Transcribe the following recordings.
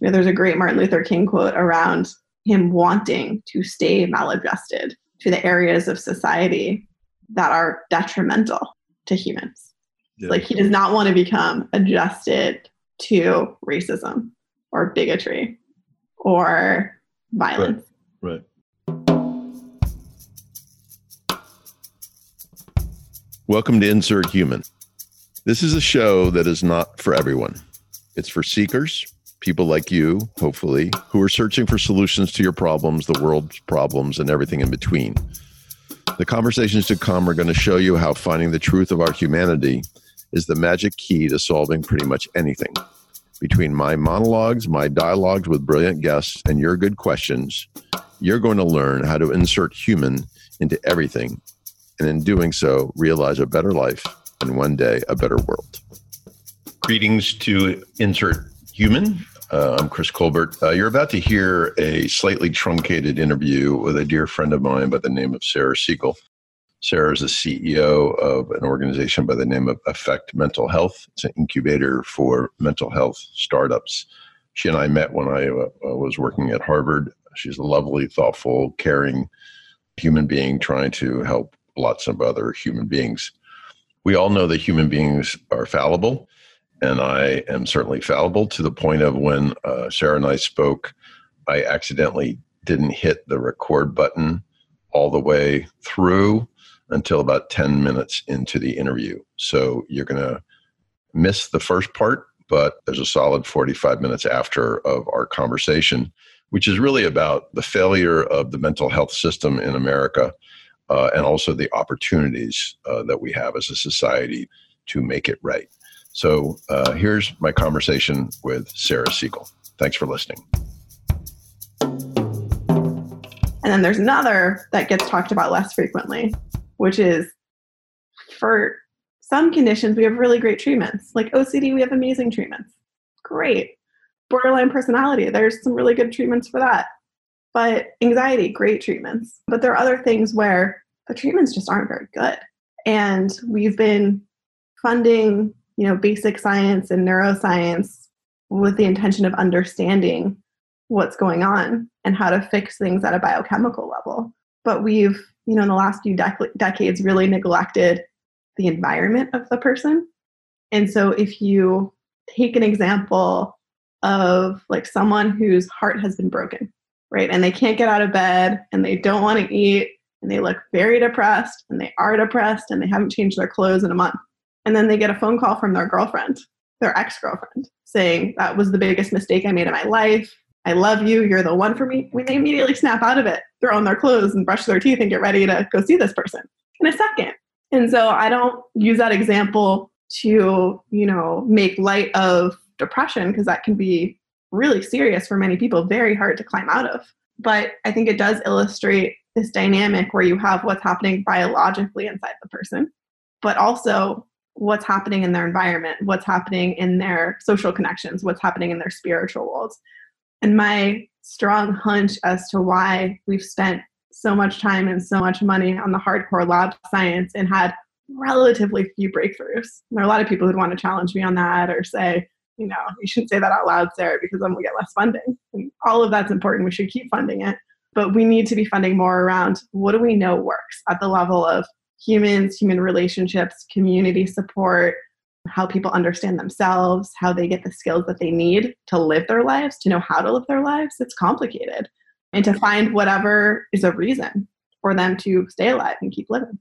You know, there's a great Martin Luther King quote around him wanting to stay maladjusted to the areas of society that are detrimental to humans. Yeah. Like he does not want to become adjusted to racism or bigotry or violence. Right. right. Welcome to Insert Human. This is a show that is not for everyone. It's for seekers, people like you, hopefully, who are searching for solutions to your problems, the world's problems, and everything in between. The conversations to come are going to show you how finding the truth of our humanity is the magic key to solving pretty much anything. Between my monologues, my dialogues with brilliant guests, and your good questions, you're going to learn how to insert human into everything, and in doing so, realize a better life and one day a better world. Greetings to Insert Human. Uh, I'm Chris Colbert. Uh, you're about to hear a slightly truncated interview with a dear friend of mine by the name of Sarah Siegel. Sarah is the CEO of an organization by the name of Affect Mental Health. It's an incubator for mental health startups. She and I met when I uh, was working at Harvard. She's a lovely, thoughtful, caring human being trying to help lots of other human beings. We all know that human beings are fallible and I am certainly fallible to the point of when uh, Sarah and I spoke, I accidentally didn't hit the record button all the way through until about 10 minutes into the interview. So you're going to miss the first part, but there's a solid 45 minutes after of our conversation, which is really about the failure of the mental health system in America uh, and also the opportunities uh, that we have as a society to make it right. So uh, here's my conversation with Sarah Siegel. Thanks for listening. And then there's another that gets talked about less frequently, which is for some conditions, we have really great treatments. Like OCD, we have amazing treatments. Great. Borderline personality, there's some really good treatments for that. But anxiety, great treatments. But there are other things where the treatments just aren't very good. And we've been funding you know basic science and neuroscience with the intention of understanding what's going on and how to fix things at a biochemical level. But we've you know in the last few dec- decades really neglected the environment of the person. And so if you take an example of like someone whose heart has been broken right and they can't get out of bed and they don't want to eat and they look very depressed and they are depressed and they haven't changed their clothes in a month and then they get a phone call from their girlfriend, their ex girlfriend, saying, That was the biggest mistake I made in my life. I love you. You're the one for me. When they immediately snap out of it, throw on their clothes and brush their teeth and get ready to go see this person in a second. And so I don't use that example to, you know, make light of depression because that can be really serious for many people, very hard to climb out of. But I think it does illustrate this dynamic where you have what's happening biologically inside the person, but also what's happening in their environment, what's happening in their social connections, what's happening in their spiritual worlds. And my strong hunch as to why we've spent so much time and so much money on the hardcore lab science and had relatively few breakthroughs. There are a lot of people who'd want to challenge me on that or say, you know, you shouldn't say that out loud, Sarah, because then we get less funding. And all of that's important. We should keep funding it. But we need to be funding more around what do we know works at the level of humans, human relationships, community support, how people understand themselves, how they get the skills that they need to live their lives, to know how to live their lives. It's complicated. And to find whatever is a reason for them to stay alive and keep living.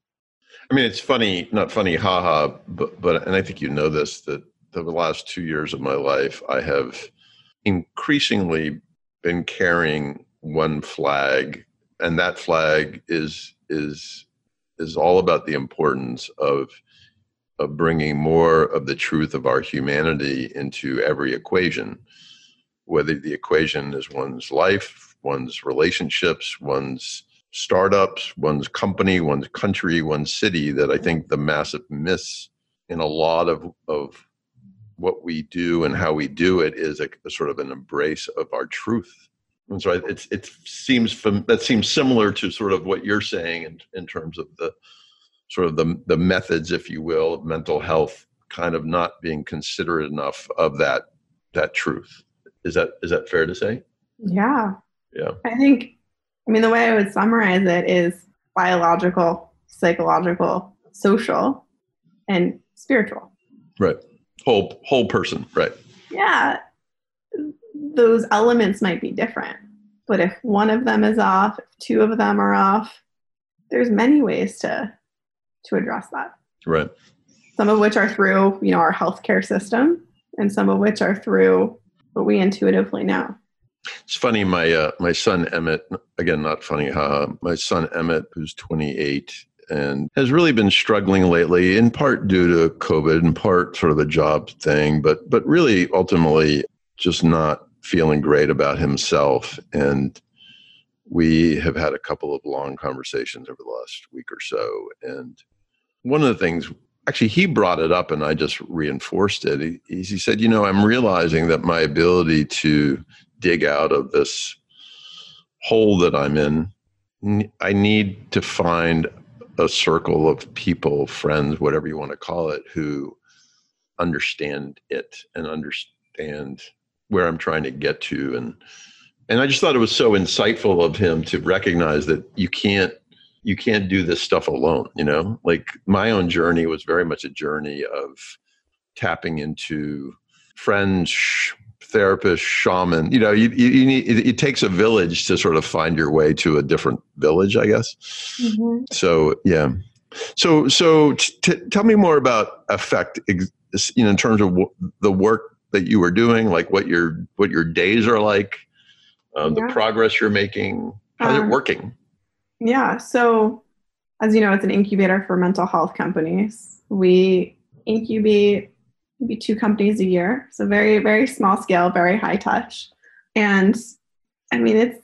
I mean, it's funny, not funny, haha, but, but, and I think you know this, that the last two years of my life, I have increasingly been carrying one flag, and that flag is, is is all about the importance of of bringing more of the truth of our humanity into every equation whether the equation is one's life one's relationships one's startups one's company one's country one's city that i think the massive miss in a lot of of what we do and how we do it is a, a sort of an embrace of our truth and so it, it seems that seems similar to sort of what you're saying in, in terms of the sort of the, the methods, if you will, of mental health kind of not being considerate enough of that that truth. Is that is that fair to say? Yeah. Yeah. I think, I mean, the way I would summarize it is biological, psychological, social, and spiritual. Right. Whole whole person. Right. Yeah. Those elements might be different, but if one of them is off, if two of them are off, there's many ways to to address that. Right. Some of which are through, you know, our healthcare system, and some of which are through what we intuitively know. It's funny. My uh, my son Emmett, again, not funny. Uh, my son Emmett, who's 28 and has really been struggling lately, in part due to COVID, in part sort of the job thing, but but really ultimately just not feeling great about himself. And we have had a couple of long conversations over the last week or so. And one of the things, actually, he brought it up and I just reinforced it. He, he said, You know, I'm realizing that my ability to dig out of this hole that I'm in, I need to find a circle of people, friends, whatever you want to call it, who understand it and understand where I'm trying to get to. And and I just thought it was so insightful of him to recognize that you can't you can't do this stuff alone, you know? Like my own journey was very much a journey of tapping into friends, therapist, shaman. You know, you, you need it, it, takes a village to sort of find your way to a different village, I guess. Mm-hmm. So yeah. So so t- tell me more about Affect. You know, in terms of w- the work that you were doing, like what your what your days are like, um, yeah. the progress you're making. How's um, it working? Yeah. So, as you know, it's an incubator for mental health companies. We incubate maybe two companies a year. So very, very small scale, very high touch. And I mean, it's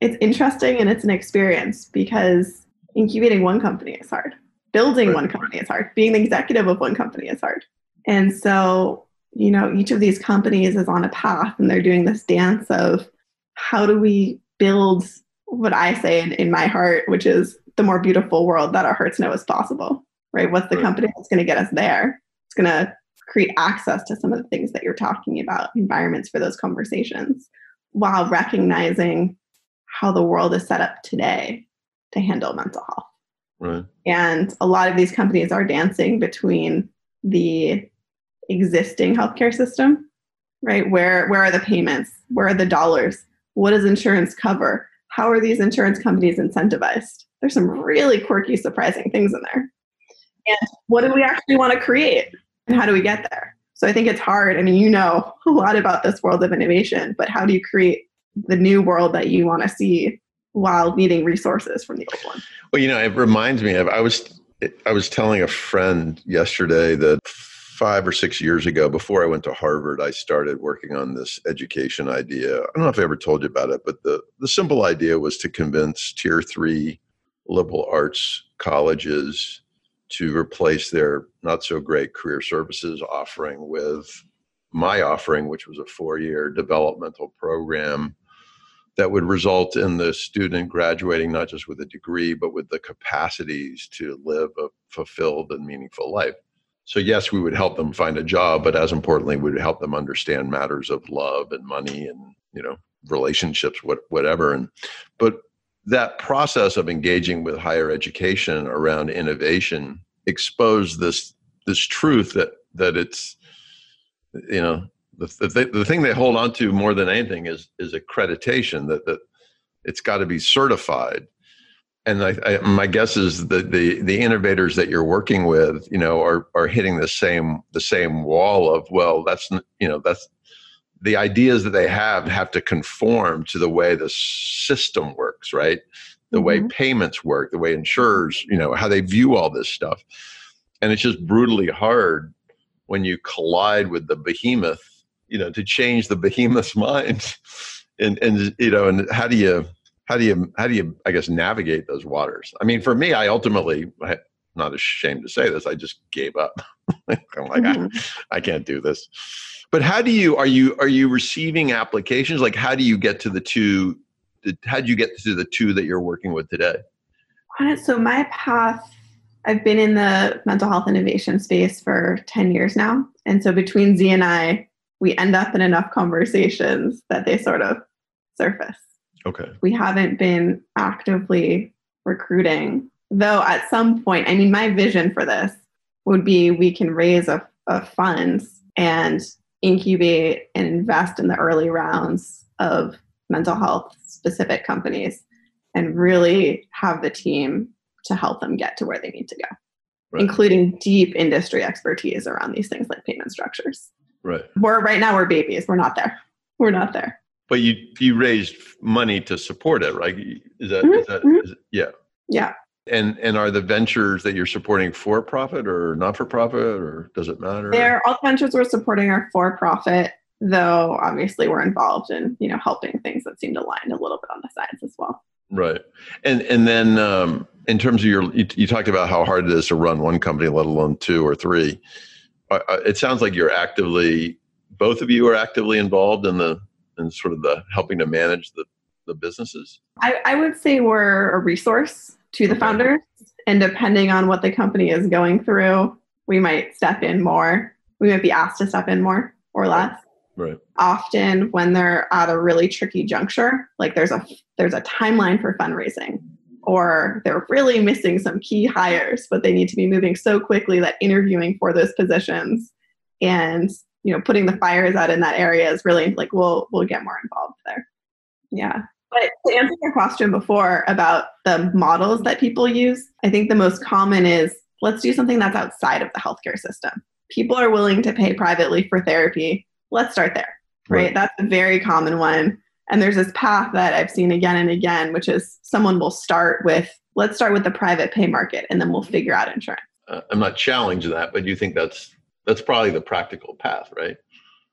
it's interesting and it's an experience because incubating one company is hard. Building right. one company is hard. Being the executive of one company is hard. And so, you know, each of these companies is on a path and they're doing this dance of how do we build what I say in, in my heart, which is the more beautiful world that our hearts know is possible, right? What's the right. company that's going to get us there? It's going to create access to some of the things that you're talking about, environments for those conversations, while recognizing how the world is set up today to handle mental health. Right. And a lot of these companies are dancing between the existing healthcare system, right? Where where are the payments? Where are the dollars? What does insurance cover? How are these insurance companies incentivized? There's some really quirky, surprising things in there. And what do we actually want to create? and how do we get there? So I think it's hard. I mean, you know a lot about this world of innovation, but how do you create the new world that you want to see while needing resources from the old one? Well, you know, it reminds me of I was I was telling a friend yesterday that five or six years ago, before I went to Harvard, I started working on this education idea. I don't know if I ever told you about it, but the, the simple idea was to convince tier three liberal arts colleges to replace their not so great career services offering with my offering, which was a four year developmental program that would result in the student graduating not just with a degree, but with the capacities to live a fulfilled and meaningful life. So, yes, we would help them find a job, but as importantly, we would help them understand matters of love and money and, you know, relationships, what, whatever. And, but that process of engaging with higher education around innovation exposed this this truth that that it's you know the, the, the thing they hold on to more than anything is is accreditation that that it's got to be certified and I, I, my guess is that the the innovators that you're working with you know are are hitting the same the same wall of well that's you know that's the ideas that they have have to conform to the way the system works right? The mm-hmm. way payments work the way insurers you know how they view all this stuff. And it's just brutally hard when you collide with the behemoth you know to change the behemoth's mind. And and you know and how do you how do you how do you i guess navigate those waters? I mean for me i ultimately I'm not ashamed to say this i just gave up. I'm like mm-hmm. I, I can't do this. But how do you are you are you receiving applications? Like how do you get to the two how do you get to the two that you're working with today? So my path i've been in the mental health innovation space for 10 years now. And so between z and i we end up in enough conversations that they sort of surface. Okay. We haven't been actively recruiting, though at some point, I mean, my vision for this would be we can raise a, a funds and incubate and invest in the early rounds of mental health specific companies and really have the team to help them get to where they need to go, Right. including deep industry expertise around these things like payment structures. Right. We're right now we're babies. We're not there. We're not there. But you you raised money to support it, right? Is that, Mhm, is that mhm. is it- yeah. Yeah. And and are the ventures that you're supporting for profit or not for profit or does it matter? There, all the ventures we're supporting are for profit, though obviously we're involved in, you know, helping things that seem aligned a little bit on the sides as well. Right. And and then um, in terms of your, you, you talked about how hard it is to run one company, let alone two or three. It sounds like you're actively, both of you are actively involved in the in sort of the helping to manage the the businesses. I, I would say we're a resource to the Okay. founders, and depending on what the company is going through, we might step in more. We might be asked to step in more or less. Right. Often, when they're at a really tricky juncture, like there's a there's a timeline for fundraising, or they're really missing some key hires, but they need to be moving so quickly that interviewing for those positions and you know putting the fires out in that area is really like we'll we'll get more involved there. Yeah. But to answer your question before about the models that people use, I think the most common is let's do something that's outside of the healthcare system. People are willing to pay privately for therapy. Let's start there, right? Right. That's a very common one. And there's this path that I've seen again and again, which is someone will start with, let's start with the private pay market and then we'll figure out insurance. Uh, I'm not challenging that, but you think that's that's probably the practical path, right?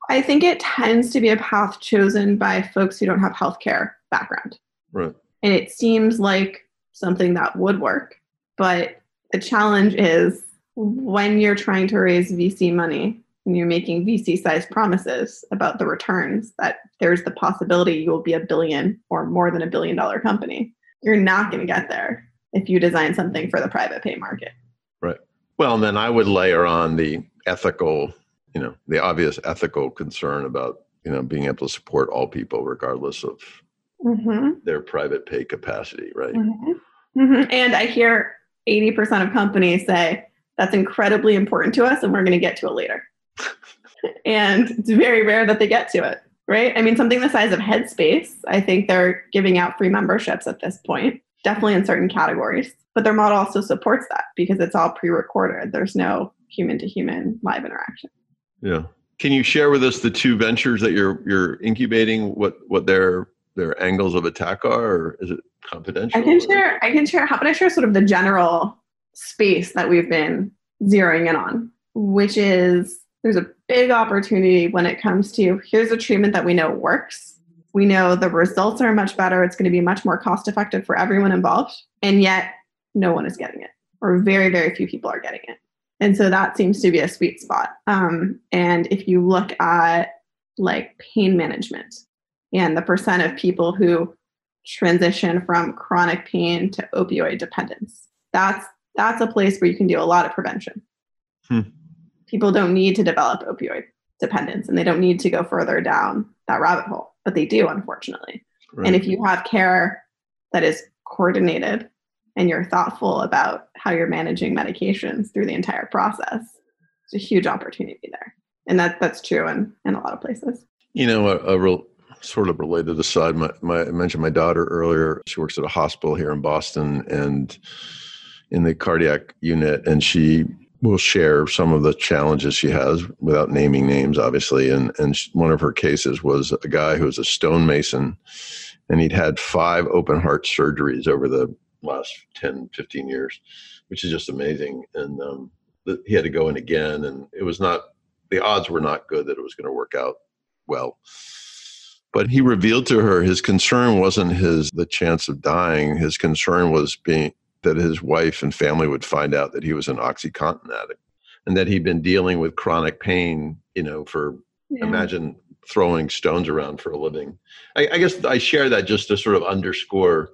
I think it tends to be a path chosen by folks who don't have healthcare background. Right. and it seems like something that would work but the challenge is when you're trying to raise vc money and you're making vc sized promises about the returns that there's the possibility you will be a billion or more than a billion dollar company you're not going to get there if you design something for the private pay market Right. Well, and then I would layer on the ethical, you know, the obvious ethical concern about, you know, being able to support all people regardless of mm-hmm. their private pay capacity, right? hmm and i hear 80% of companies say that's incredibly important to us and we're going to get to it later. And it's very rare that they get to it right? I mean something the size of headspace i think they're giving out free memberships at this point definitely in certain categories but their model also supports that because it's all pre-recorded. There's no human to human live interaction Yeah. Can you share with us the two ventures that you're you're incubating? What what their their angles of attack are, or is it confidential? I can share. I can share. How about I share sort of the general space that we've been zeroing in on, which is there's a big opportunity when it comes to here's a treatment that we know works. We know the results are much better. It's going to be much more cost effective for everyone involved, and yet no one is getting it, or very very few people are getting it. And so that seems to be a sweet spot. Um, and if you look at like pain management and the percent of people who transition from chronic pain to opioid dependence. That's that's a place where you can do a lot of prevention. Hmm. People don't need to develop opioid dependence and they don't need to go further down that rabbit hole, but they do unfortunately. Right. And if you have care that is coordinated and you're thoughtful about how you're managing medications through the entire process, it's a huge opportunity there. And that that's true in, in a lot of places. You know, a, a real sort of related aside, my, my, I mentioned my daughter earlier. She works at a hospital here in Boston and in the cardiac unit, and she will share some of the challenges she has without naming names, obviously. And, and one of her cases was a guy who was a stonemason, and he'd had five open heart surgeries over the last 10, 15 years, which is just amazing. And um, he had to go in again, and it was not, the odds were not good that it was going to work out well. But he revealed to her his concern wasn't his the chance of dying. His concern was being that his wife and family would find out that he was an OxyContin addict and that he'd been dealing with chronic pain, you know, for Yeah. imagine throwing stones around for a living. I, I guess I share that just to sort of underscore.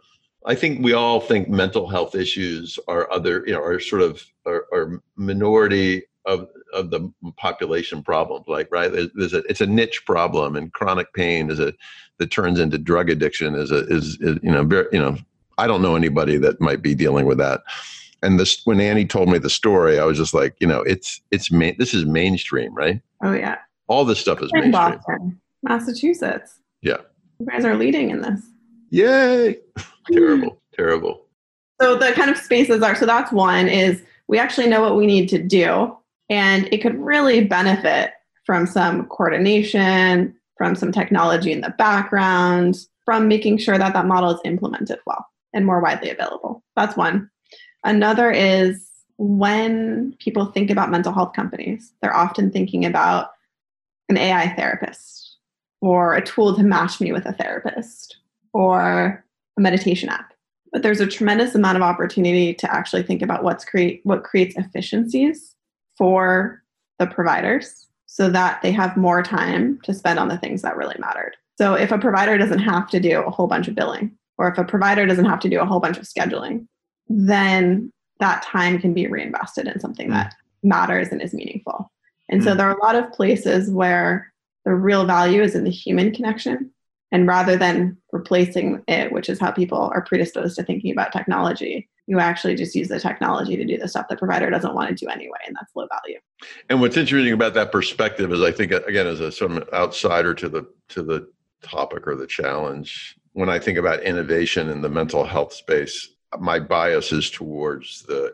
I think we all think mental health issues are other, you know, are sort of are, are minority of of the population problems. Like, right, there's, there's, a it's a niche problem, and chronic pain is a that turns into drug addiction is a is, is you know very, you know I don't know anybody that might be dealing with that. And this when Annie told me the story, I was just like, you know, it's it's main, this is mainstream, right? Oh yeah. All this stuff is In mainstream. Boston, Massachusetts. Yeah. You guys are leading in this. Yay! terrible, terrible. So the kind of spaces are so that's one is we actually know what we need to do and it could really benefit from some coordination, from some technology in the background, from making sure that that model is implemented well and more widely available. That's one. Another is when people think about mental health companies, they're often thinking about an AI therapist or a tool to match me with a therapist or a meditation app. But there's a tremendous amount of opportunity to actually think about what's create what creates efficiencies for the providers so that they have more time to spend on the things that really mattered. So if a provider doesn't have to do a whole bunch of billing or if a provider doesn't have to do a whole bunch of scheduling, then that time can be reinvested in something that matters and is meaningful. And so Mm. there are a lot of places where the real value is in the human connection. And rather than replacing it, which is how people are predisposed to thinking about technology, you actually just use the technology to do the stuff the provider doesn't want to do anyway, and that's low value. And what's interesting about that perspective is, I think, again, as a sort of outsider to the to the topic or the challenge, when I think about innovation in the mental health space, my bias is towards the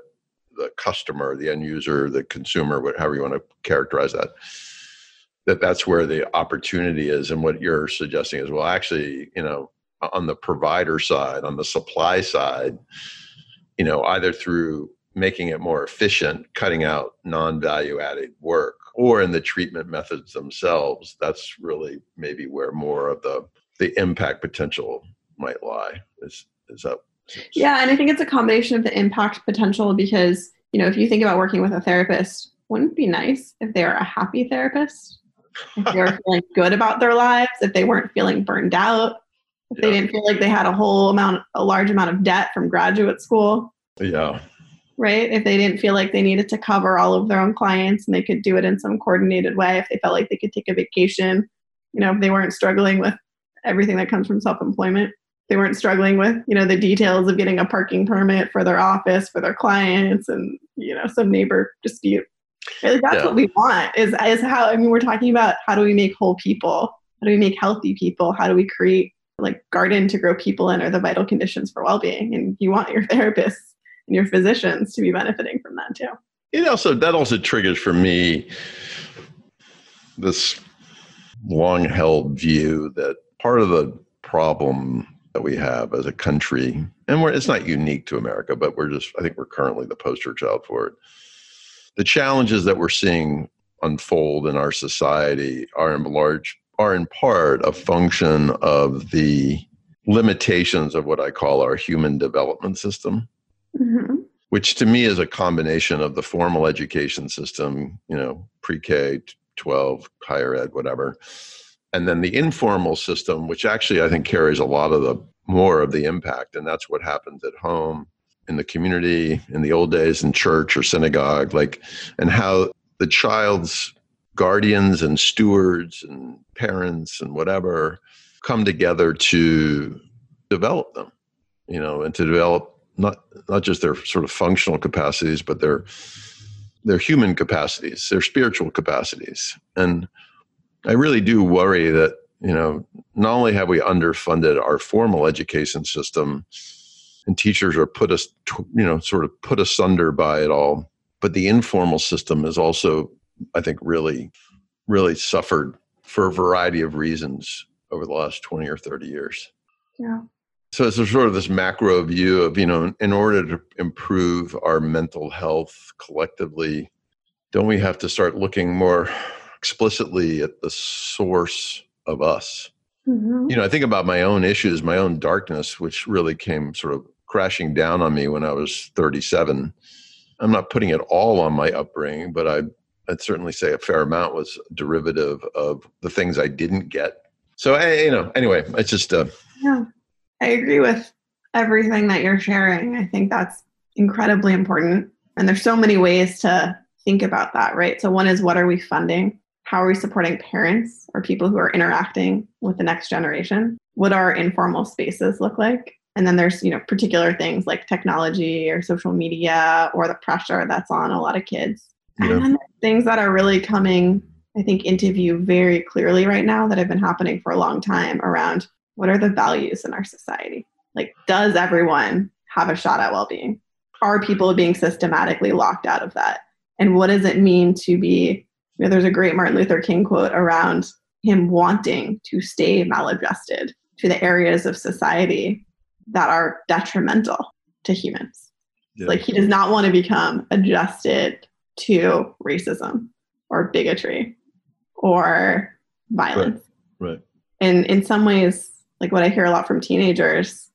the customer, the end user, the consumer, whatever you want to characterize that. That that's where the opportunity is, and what you're suggesting is, well, actually, you know, on the provider side, on the supply side, you know, either through making it more efficient, cutting out non-value added work, or in the treatment methods themselves, that's really maybe where more of the the impact potential might lie. Is is that Yeah, and I think it's a combination of the impact potential because, you know, if you think about working with a therapist, wouldn't it be nice if they were a happy therapist? If they're feeling good about their lives, if they weren't feeling burned out, if they didn't feel like they had a whole amount, a large amount of debt from graduate school, yeah. right? If they didn't feel like they needed to cover all of their own clients and they could do it in some coordinated way, if they felt like they could take a vacation, you know, if they weren't struggling with everything that comes from self-employment, they weren't struggling with, you know, the details of getting a parking permit for their office for their clients and, you know, some neighbor dispute. Like that's Yeah. what we want is is how I mean we're talking about how do we make whole people? How do we make healthy people? How do we create like garden to grow people in are the vital conditions for well-being and you want your therapists and your physicians to be benefiting from that too. It also that also triggers for me this long held view that part of the problem that we have as a country, and we're, it's not unique to America, but we're just I think we're currently the poster child for it. The challenges that we're seeing unfold in our society are in large are in part a function of the limitations of what I call our human development system Mm-hmm. which to me is a combination of the formal education system, you know, pre-K, 12, higher ed, whatever, and then the informal system, which actually I think carries a lot of the more of the impact, and that's what happens at home, in the community, in the old days, in church or synagogue, like, and how the child's guardians and stewards and parents and whatever come together to develop them, you know, and to develop not not just their sort of functional capacities, but their their human capacities, their spiritual capacities. And I really do worry that you know not only have we underfunded our formal education system, and teachers are put us you know sort of put asunder by it all, but the informal system is also I think really really suffered for a variety of reasons over the last 20 or 30 years. Yeah. So it's a sort of this macro view of, you know, in order to improve our mental health collectively, don't we have to start looking more explicitly at the source of us? Mm-hmm. You know, I think about my own issues, my own darkness, which really came sort of crashing down on me when I was 37. I'm not putting it all on my upbringing, but I, I'd certainly say a fair amount was derivative of the things I didn't get. So, eh, you know, anyway, it's just, uh, Yeah. I agree with everything that you're sharing. I think that's incredibly important. And there's so many ways to think about that, right? So, one is what are we funding? How are we supporting parents or people who are interacting with the next generation? What our informal spaces look like? And then there's, you know, particular things like technology or social media or the pressure that's on a lot of kids. Yeah. And then things that are really coming, I think, into view very clearly right now that have been happening for a long time around what are the values in our society? Like, does everyone have a shot at well being? Are people being systematically locked out of that? And what does it mean to be? You know, there's a great Martin Luther King quote around him wanting to stay maladjusted to the areas of society that are detrimental to humans. Yeah. Like he does not want to become adjusted to racism or bigotry or violence. Right. right. And in some ways, like what I hear a lot from teenagers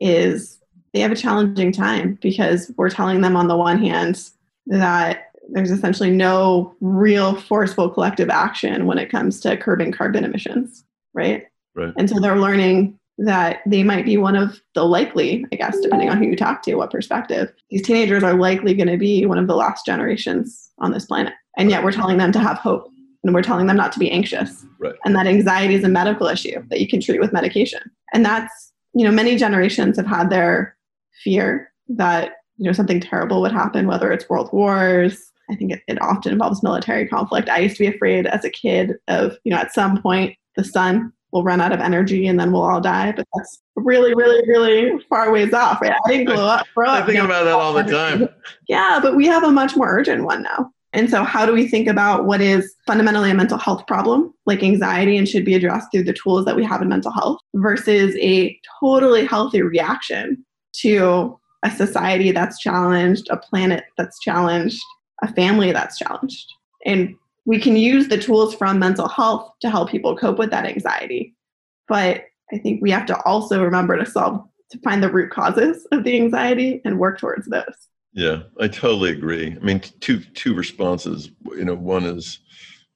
is they have a challenging time because we're telling them on the one hand that there's essentially no real forceful collective action when it comes to curbing carbon emissions, right? Right. And so they're learning that they might be one of the likely, I guess, depending on who you talk to, what perspective, these teenagers are likely going to be one of the last generations on this planet. And yet we're telling them to have hope and we're telling them not to be anxious. Right. And that anxiety is a medical issue that you can treat with medication. And that's, you know, many generations have had their fear that, you know, something terrible would happen, whether it's world wars. I think it, it often involves military conflict. I used to be afraid as a kid of, you know, at some point the sun will run out of energy and then we'll all die. But that's really, really, really far ways off. Right? I didn't grow up. Grow I think about that all the time. Yeah, but we have a much more urgent one now. And so, how do we think about what is fundamentally a mental health problem, like anxiety, and should be addressed through the tools that we have in mental health, versus a totally healthy reaction to a society that's challenged, a planet that's challenged, a family that's challenged? And we can use the tools from mental health to help people cope with that anxiety. But I think we have to also remember to solve, to find the root causes of the anxiety and work towards those. Yeah, I totally agree. I mean, two two responses. You know, one is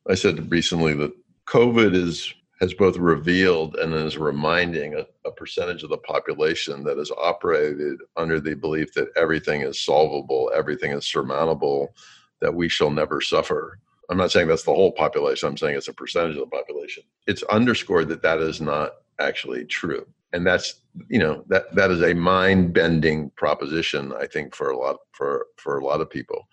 I said recently that COVID is has both revealed and is reminding a, a, percentage of the population that has operated under the belief that everything is solvable, everything is surmountable, that we shall never suffer. I'm not saying that's the whole population. I'm saying it's a percentage of the population. It's underscored that that is not actually true. And that's, you know, that, that is a mind bending proposition, I think, for a lot, for, for a lot of people.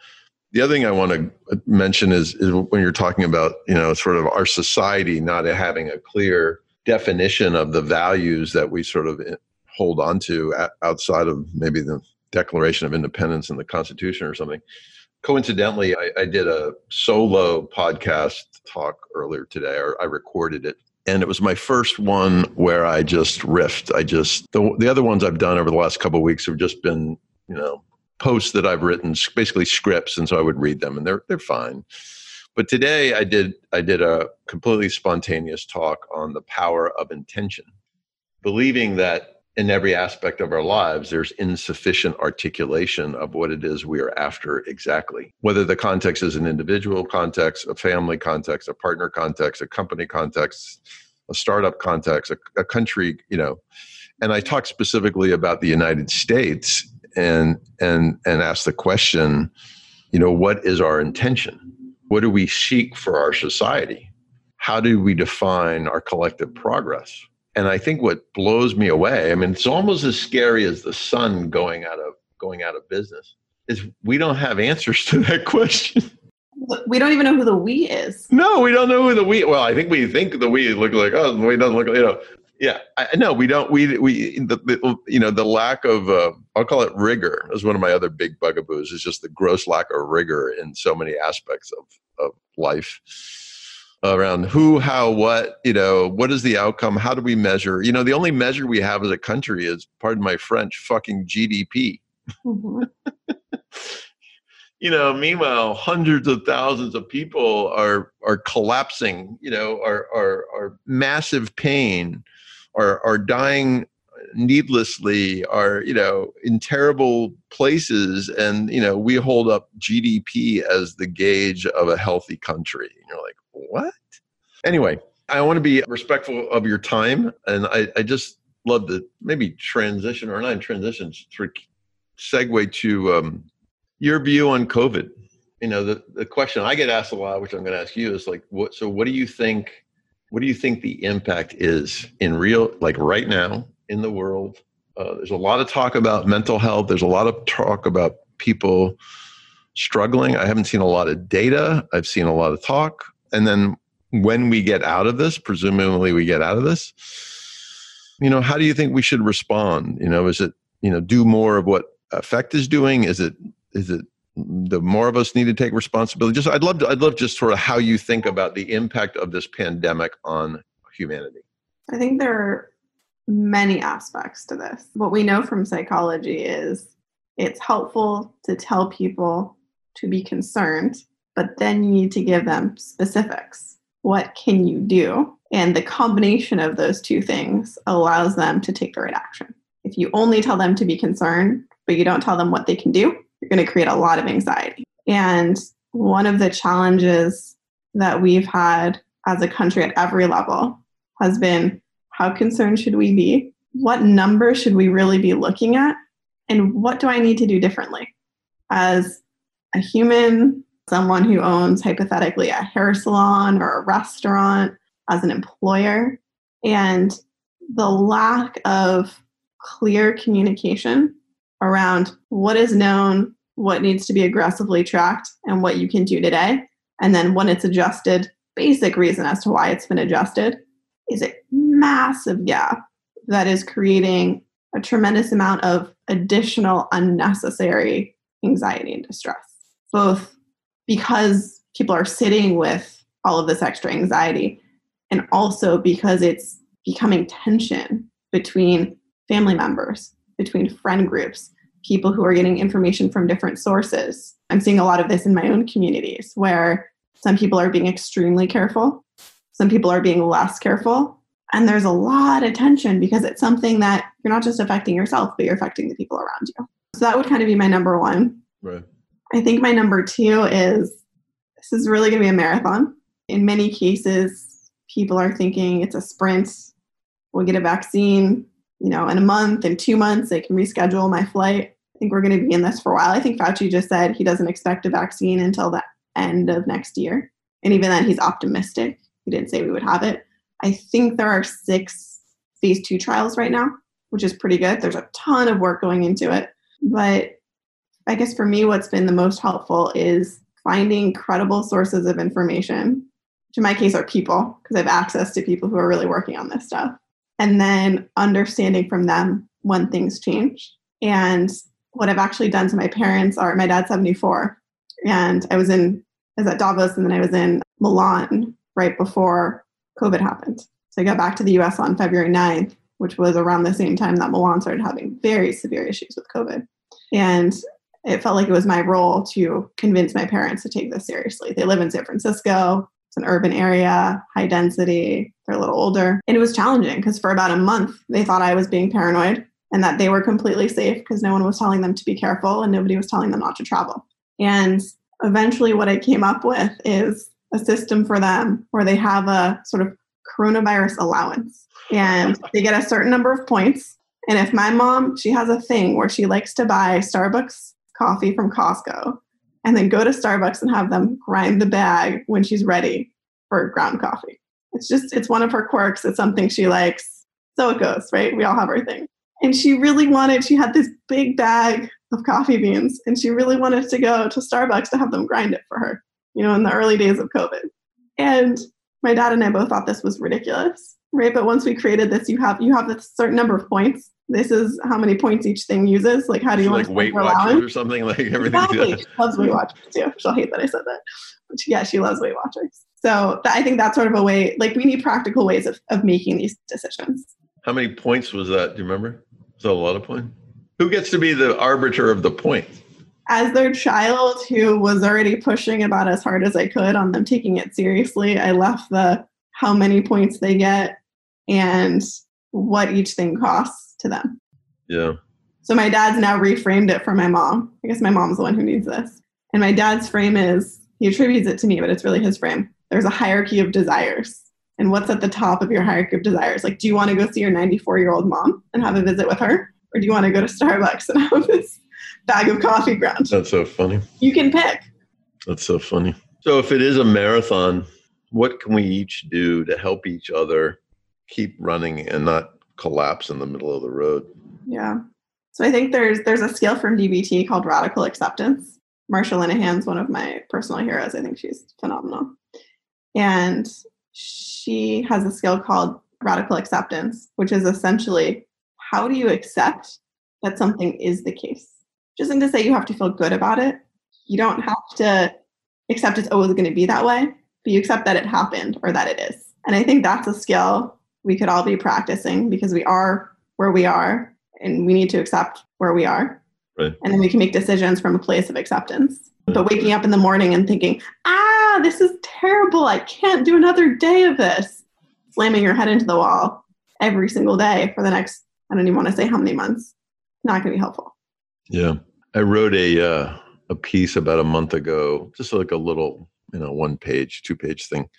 The other thing I want to mention is, is when you're talking about, you know, sort of our society not having a clear definition of the values that we sort of eh, hold on to outside of maybe the Declaration of Independence and the Constitution or something coincidentally, I, I, did a solo podcast talk earlier today, or I recorded it. And it was my first one where I just riffed. I just, the, the other ones I've done over the last couple of weeks have just been, you know, posts that I've written, basically scripts. And so I would read them and they're, they're fine. But today I did, I did a completely spontaneous talk on the power of intention, believing that in every aspect of our lives, there's insufficient articulation of what it is we are after exactly. Whether the context is an individual context, a family context, a partner context, a company context, a startup context, a, a country, you know. And I talk specifically about the United States and and and ask the question, you know, what is our intention? What do we seek for our society? How do we define our collective progress? And I think what blows me away, I mean, it's almost as scary as the sun going out of going out of business, is we don't have answers to that question. We don't even know who the we is. No, we don't know who the we. Well, I think we think the we look like oh, the we doesn't look like you know. Yeah, I know we don't. We we the, the you know the lack of uh, I'll call it rigor is one of my other big bugaboos. Is just the gross lack of rigor in so many aspects of of life around who, how, what, you know, what is the outcome? How do we measure? You know, the only measure we have as a country is, pardon my French, fucking GDP. Mm-hmm. you know, meanwhile, hundreds of thousands of people are are collapsing, you know, are are are massive pain, are are dying needlessly are you know in terrible places and you know we hold up gdp as the gauge of a healthy country and you're like what? Anyway, I want to be respectful of your time. And I, I just love to maybe transition or not transition, segue to um, your view on COVID you know, the, the question I get asked a lot, which I'm going to ask you is like, what, so what do you think, what do you think the impact is in real, like right now in the world? Uh, there's a lot of talk about mental health. There's a lot of talk about people struggling. I haven't seen a lot of data. I've seen a lot of talk. And then when we get out of this, presumably we get out of this, you know, how do you think we should respond? You know, is it, you know, do more of what Affect is doing? Is it, is it the more of us need to take responsibility? Just, I'd love to, I'd love just sort of how you think about the impact of this pandemic on humanity. I think there are many aspects to this. What we know from psychology is it's helpful to tell people to be concerned, but then you need to give them specifics. What can you do? And the combination of those two things allows them to take the right action. If you only tell them to be concerned, but you don't tell them what they can do, you're going to create a lot of anxiety. And one of the challenges that we've had as a country at every level has been how concerned should we be? What number should we really be looking at? And what do I need to do differently? As a human, someone who owns hypothetically a hair salon or a restaurant, as an employer, and the lack of clear communication around what is known, what needs to be aggressively tracked, and what you can do today. And then when it's adjusted, basic reason as to why it's been adjusted is a massive gap that is creating a tremendous amount of additional unnecessary anxiety and distress, both because people are sitting with all of this extra anxiety and also because it's becoming tension between family members, between friend groups, people who are getting information from different sources. I'm seeing a lot of this in my own communities where some people are being extremely careful, some people are being less careful, and there's a lot of tension because it's something that you're not just affecting yourself, but you're affecting the people around you. So that would kind of be my number one. Right. I think my number two is this is really going to be a marathon. In many cases, people are thinking it's a sprint. We'll get a vaccine, you know, in a month, in two months, they can reschedule my flight. I think we're going to be in this for a while. I think Fauci just said he doesn't expect a vaccine until the end of next year. And even then, he's optimistic. He didn't say we would have it. I think there are six phase two trials right now, which is pretty good. There's a ton of work going into it. But I guess for me, what's been the most helpful is finding credible sources of information, which in my case are people, because I have access to people who are really working on this stuff, and then understanding from them when things change. And what I've actually done to my parents are my dad's 74, and I was in I was at Davos, and then I was in Milan right before COVID happened. So I got back to the US on February 9th, which was around the same time that Milan started having very severe issues with COVID. And it felt like it was my role to convince my parents to take this seriously. They live in San Francisco, it's an urban area, high density, they're a little older. And it was challenging because for about a month, they thought I was being paranoid and that they were completely safe because no one was telling them to be careful and nobody was telling them not to travel. And eventually, what I came up with is a system for them where they have a sort of coronavirus allowance and they get a certain number of points. And if my mom, she has a thing where she likes to buy Starbucks coffee from Costco and then go to Starbucks and have them grind the bag when she's ready for ground coffee. It's just, it's one of her quirks. It's something she likes. So it goes, right? We all have our thing. And she really wanted, she had this big bag of coffee beans and she really wanted to go to Starbucks to have them grind it for her you know, in the early days of COVID. And my dad and I both thought this was ridiculous, right? But once we created this, you have you have a certain number of points. This is how many points each thing uses. Like, how do you like want Weight Watchers or something like everything? Exactly. She loves Weight Watchers too. She'll hate that I said that, but yeah, she loves Weight Watchers. So I think that's sort of a way. Like, we need practical ways of of making these decisions. How many points was that? Do you remember? Was that a lot of points? Who gets to be the arbiter of the points? As their child who was already pushing about as hard as I could on them taking it seriously, I left the how many points they get and what each thing costs to them. Yeah. So my dad's now reframed it for my mom. I guess my mom's the one who needs this. And my dad's frame is he attributes it to me, but it's really his frame. There's a hierarchy of desires. And what's at the top of your hierarchy of desires? Like, do you want to go see your 94 year old mom and have a visit with her? Or do you want to go to Starbucks and have this bag of coffee ground. That's so funny. You can pick. That's so funny. So, if it is a marathon, what can we each do to help each other keep running and not collapse in the middle of the road? Yeah. So I think there's there's a skill from DBT called radical acceptance. Marsha Linehan's one of my personal heroes. I think she's phenomenal. And she has a skill called radical acceptance, which is essentially how do you accept that something is the case? Just isn't to say you have to feel good about it. You don't have to accept it's always going to be that way, but you accept that it happened or that it is. And I think that's a skill we could all be practicing because we are where we are and we need to accept where we are. Right. And then we can make decisions from a place of acceptance. But waking up in the morning and thinking, ah, this is terrible. I can't do another day of this. Slamming your head into the wall every single day for the next, I don't even want to say how many months. Not going to be helpful. Yeah. I wrote a, uh, a piece about a month ago, just like a little, you know, one page, two page thing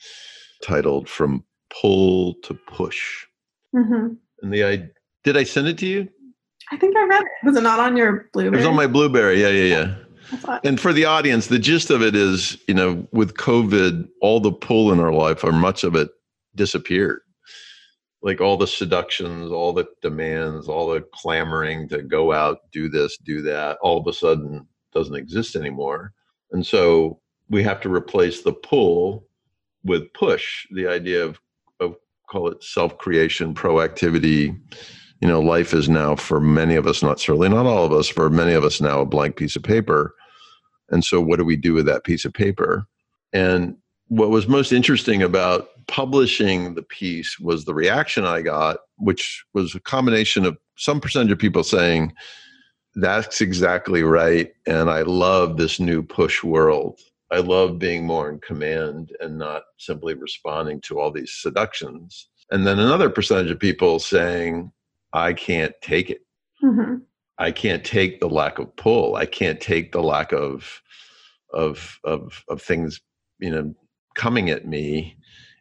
titled From Pull to Push. Mm-hmm. And the I did I send it to you? I think I read it. Was it not on your Blueberry? It was on my Blueberry. Yeah, yeah, yeah. And for the audience, the gist of it is, you know, with COVID, all the pull in our life, or much of it, disappeared. Like all the seductions, all the demands, all the clamoring to go out, do this, do that, all of a sudden doesn't exist anymore. And so we have to replace the pull with push, the idea of, of call it self creation, proactivity. You know, life is now for many of us, not certainly not all of us, for many of us now a blank piece of paper. And so, what do we do with that piece of paper? And what was most interesting about publishing the piece was the reaction I got, which was a combination of some percentage of people saying, That's exactly right. And I love this new push world. I love being more in command and not simply responding to all these seductions. And then another percentage of people saying, I can't take it. Mhm. I can't take the lack of pull. I can't take the lack of of of of things, you know, coming at me,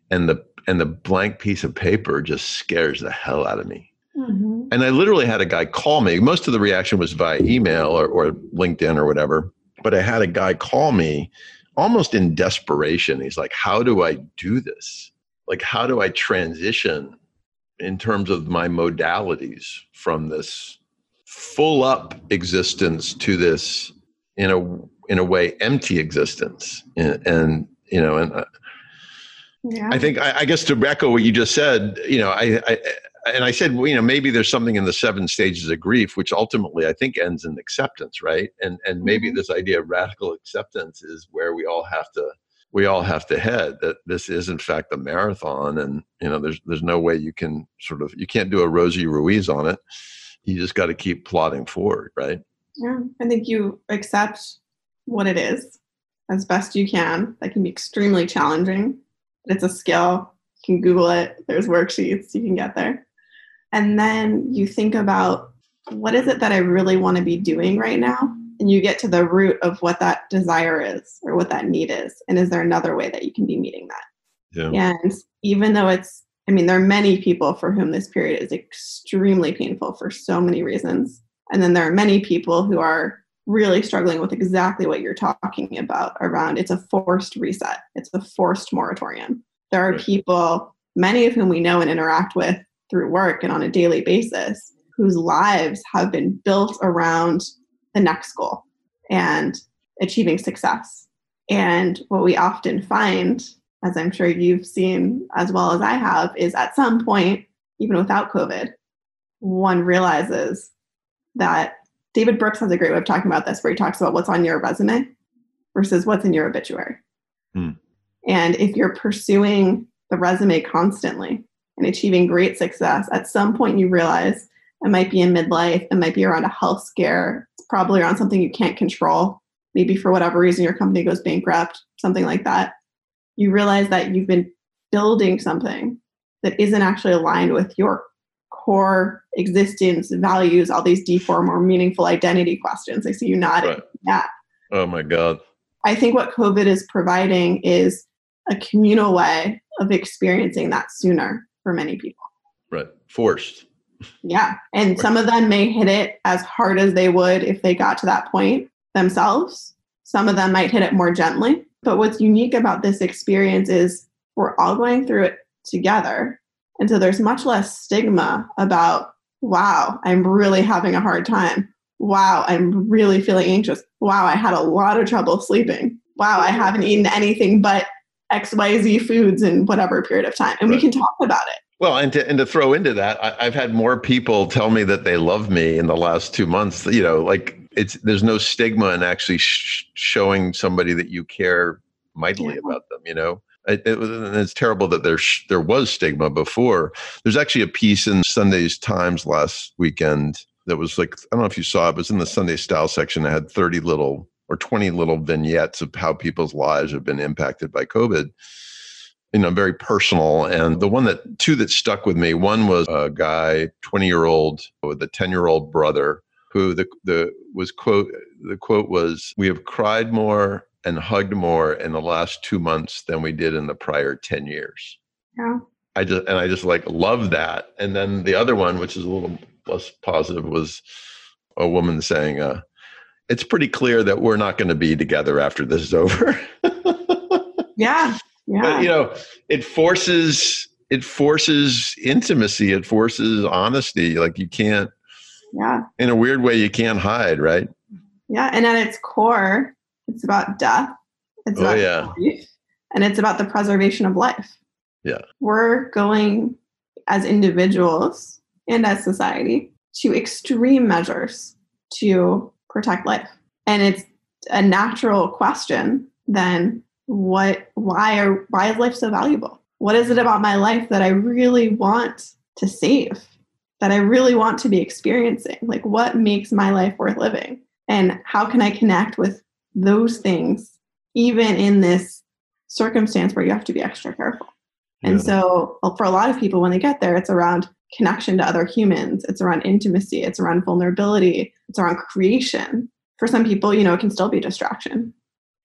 and the and the blank piece of paper just scares the hell out of me. Mhm. And I literally had a guy call me. Most of the reaction was via email or, or LinkedIn or whatever. But I had a guy call me almost in desperation. He's like, How do I do this? Like, how do I transition in terms of my modalities from this full up existence to this in a in a way empty existence and, and you know and uh, Yeah. I think I, I guess to echo what you just said, you know, I, I and I said, well, you know, maybe there's something in the seven stages of grief, which ultimately I think ends in acceptance, right? And and maybe Mhm. this idea of radical acceptance is where we all have to we all have to head. That this is in fact a marathon, and you know, there's there's no way you can sort of you can't do a Rosie Ruiz on it. You just got to keep plodding forward, right? Yeah, I think you accept what it is as best you can. That can be extremely challenging. But it's a skill. You can Google it. There's worksheets. You can get there. And then you think about what is it that I really want to be doing right now? And you get to the root of what that desire is or what that need is. And is there another way that you can be meeting that? Yeah. And even though it's, I mean, there are many people for whom this period is extremely painful for so many reasons. And then there are many people who are really struggling with exactly what you're talking about around it's a forced reset, it's a forced moratorium. There are people, many of whom we know and interact with through work and on a daily basis, whose lives have been built around the next goal and achieving success. And what we often find, as I'm sure you've seen as well as I have, is at some point, even without COVID, one realizes that David Brooks has a great way of talking about this, where he talks about what's on your resume versus what's in your obituary. Hmm. And if you're pursuing the resume constantly and achieving great success, at some point you realize it might be in midlife, it might be around a health scare, it's probably around something you can't control. Maybe for whatever reason your company goes bankrupt, something like that. You realize that you've been building something that isn't actually aligned with your core existence, values, all these deep or more meaningful identity questions. I see you nodding. Right. Yeah. Oh my God. I think what COVID is providing is a communal way of experiencing that sooner for many people. Right. Forced. Yeah. And some of them may hit it as hard as they would if they got to that point themselves. Some of them might hit it more gently. But what's unique about this experience is we're all going through it together. And so there's much less stigma about, wow, I'm really having a hard time. Wow, I'm really feeling anxious. Wow, I had a lot of trouble sleeping. Wow, I haven't eaten anything but XYZ foods in whatever period of time. And right. we can talk about it. Well, and to, and to throw into that, I, have had more people tell me that they love me in the last two months. You know, like it's there's no stigma in actually sh- showing somebody that you care mightily yeah. about them. You know, it, it, it's terrible that there sh- there was stigma before. There's actually a piece in Sunday's Times last weekend that was like I don't know if you saw it, it was in the Sunday Style section. It had 30 little or 20 little vignettes of how people's lives have been impacted by COVID. You know, very personal. And the one that two that stuck with me, one was a guy, 20 year old with a 10 year old brother who the the was quote the quote was we have cried more and hugged more in the last two months than we did in the prior 10 years. Yeah. I just and I just like love that. And then the other one, which is a little less positive, was a woman saying, uh, it's pretty clear that we're not going to be together after this is over. yeah. Yeah. But you know, it forces it forces intimacy, it forces honesty. Like you can't yeah. In a weird way you can't hide, right? Yeah. And at its core, it's about death. It's oh, about yeah. Life, and it's about the preservation of life. Yeah. We're going as individuals and as society to extreme measures to protect life. And it's a natural question then what why are why is life so valuable? What is it about my life that I really want to save? That I really want to be experiencing? Like what makes my life worth living? And how can I connect with those things even in this circumstance where you have to be extra careful? And so, well, for a lot of people, when they get there, it's around connection to other humans, it's around intimacy, it's around vulnerability, it's around creation. For some people, you know, it can still be distraction,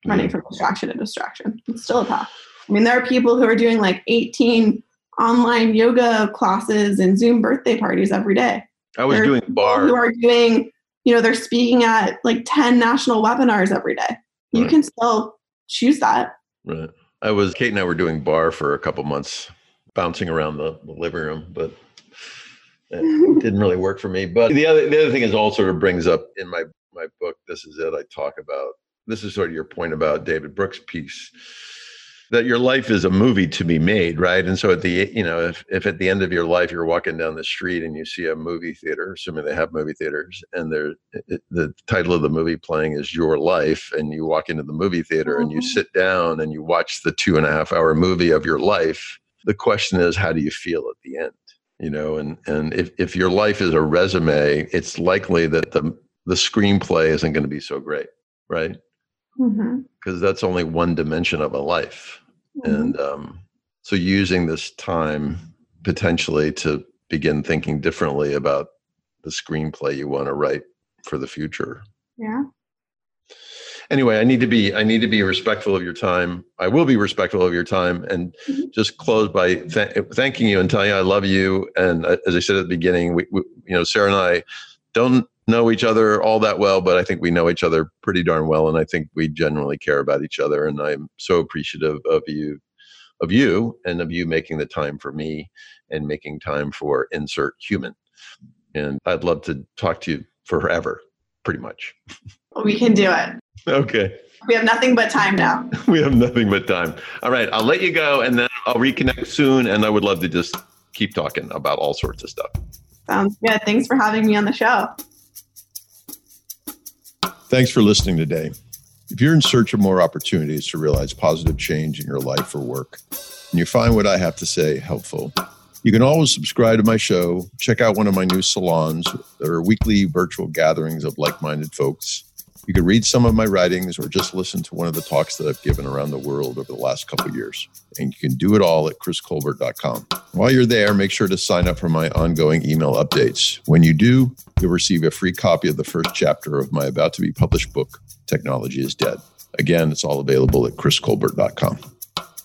running from distraction to distraction. It's still a path. I mean, there are people who are doing like 18 online yoga classes and Zoom birthday parties every day. I was doing barre. Who are doing, you know, they're speaking at like 10 national webinars every day. You right. can still choose that. Right. I was Kate and I were doing barre for a couple months, bouncing around the, the living room, but it didn't really work for me. But the other the other thing is all sort of brings up in my my book. This is it. I talk about this is sort of your point about David Brooks' piece that your life is a movie to be made, right? And so at the you know if if at the end of your life you're walking down the street and you see a movie theater, assuming they have movie theaters, and there the title of the movie playing is Your Life, and you walk into the movie theater mm-hmm. and you mm-hmm. sit down and you watch the two and a half hour movie of your life. The question is, how do you feel at the end? You know, and and if if your life is a resume, it's likely that the the screenplay isn't going to be so great, right? Because that's only one dimension of a life. Mm-hmm. and um, so using this time potentially to begin thinking differently about the screenplay you want to write for the future. Yeah. Anyway i need to be i need to be respectful of your time. I will be respectful of your time. And mm-hmm. just close by th- thanking you and telling you i love you. And uh, as i said at the beginning we, we you know sarah and i don't know each other all that well, but I think we know each other pretty darn well, and I think we genuinely care about each other. And I'm so appreciative of you, of you, and of you making the time for me and making time for insert human. And I'd love to talk to you forever, pretty much. We can do it. Okay. We have nothing but time now. we have nothing but time. All right, I'll let you go, and then I'll reconnect soon. And I would love to just keep talking about all sorts of stuff. Sounds good. Thanks for having me on the show. Thanks for listening today. If you're in search of more opportunities to realize positive change in your life or work, and you find what I have to say helpful, you can always subscribe to my show, check out one of my new salons. There are weekly virtual gatherings of like minded folks you can read some of my writings or just listen to one of the talks that I've given around the world over the last couple of years. And you can do it all at chriscolbert.com. While you're there, make sure to sign up for my ongoing email updates. When you do, you'll receive a free copy of the first chapter of my about to be published book, Technology is Dead. Again, it's all available at chriscolbert.com.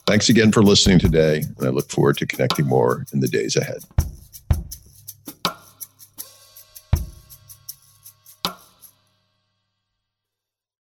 Thanks again for listening today, and I look forward to connecting more in the days ahead.